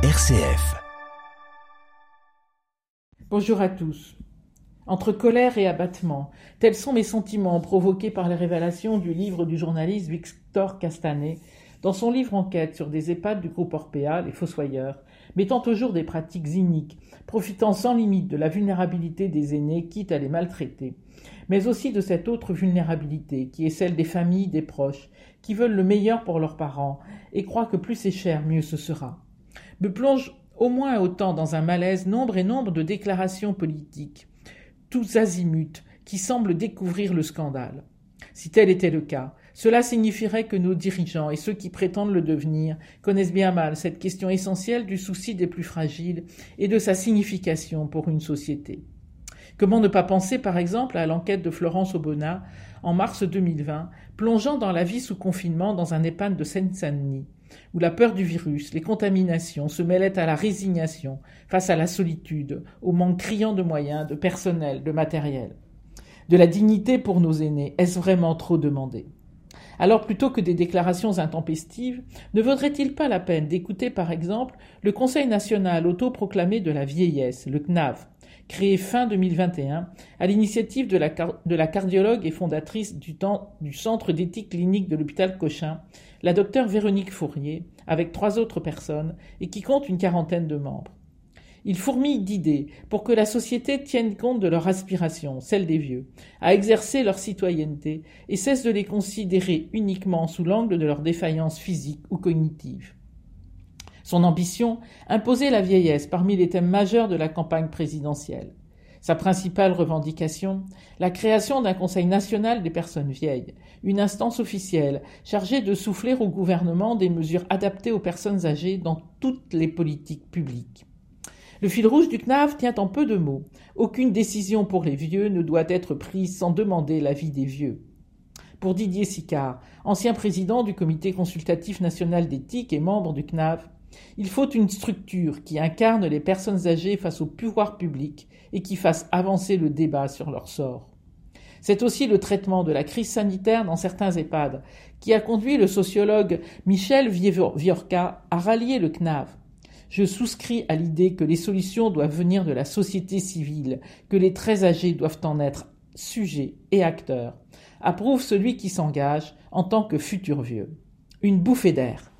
RCF. Bonjour à tous. Entre colère et abattement, tels sont mes sentiments provoqués par les révélations du livre du journaliste Victor Castanet dans son livre enquête sur des EHPAD du groupe Orpea, les Fossoyeurs, mettant au jour des pratiques iniques, profitant sans limite de la vulnérabilité des aînés, quitte à les maltraiter, mais aussi de cette autre vulnérabilité qui est celle des familles, des proches, qui veulent le meilleur pour leurs parents et croient que plus c'est cher, mieux ce sera me plonge au moins autant dans un malaise nombre et nombre de déclarations politiques, tous azimuts, qui semblent découvrir le scandale. Si tel était le cas, cela signifierait que nos dirigeants et ceux qui prétendent le devenir connaissent bien mal cette question essentielle du souci des plus fragiles et de sa signification pour une société. Comment ne pas penser par exemple à l'enquête de Florence Aubona en mars 2020, plongeant dans la vie sous confinement dans un EHPAD de Seine-Saint-Denis, où la peur du virus, les contaminations se mêlaient à la résignation face à la solitude, au manque criant de moyens, de personnel, de matériel. De la dignité pour nos aînés, est-ce vraiment trop demandé? Alors plutôt que des déclarations intempestives, ne vaudrait-il pas la peine d'écouter par exemple le Conseil national autoproclamé de la vieillesse, le CNAV, créé fin 2021 à l'initiative de la, cardiologue et fondatrice du, du Centre d'éthique clinique de l'hôpital Cochin, la docteure Véronique Fourier, avec trois autres personnes, et qui compte une quarantaine de membres. Il fourmille d'idées pour que la société tienne compte de leur aspiration, celle des vieux, à exercer leur citoyenneté et cesse de les considérer uniquement sous l'angle de leur défaillance physique ou cognitive. Son ambition, imposer la vieillesse parmi les thèmes majeurs de la campagne présidentielle. Sa principale revendication, la création d'un Conseil national des personnes vieilles, une instance officielle chargée de souffler au gouvernement des mesures adaptées aux personnes âgées dans toutes les politiques publiques. Le fil rouge du CNAV tient en peu de mots. Aucune décision pour les vieux ne doit être prise sans demander l'avis des vieux. Pour Didier Sicard, ancien président du Comité consultatif national d'éthique et membre du CNAV, il faut une structure qui incarne les personnes âgées face au pouvoir public et qui fasse avancer le débat sur leur sort. C'est aussi le traitement de la crise sanitaire dans certains EHPAD qui a conduit le sociologue Michel Viorca à rallier le CNAV. Je souscris à l'idée que les solutions doivent venir de la société civile, que les très âgés doivent en être sujets et acteurs. Approuve celui qui s'engage en tant que futur vieux. Une bouffée d'air.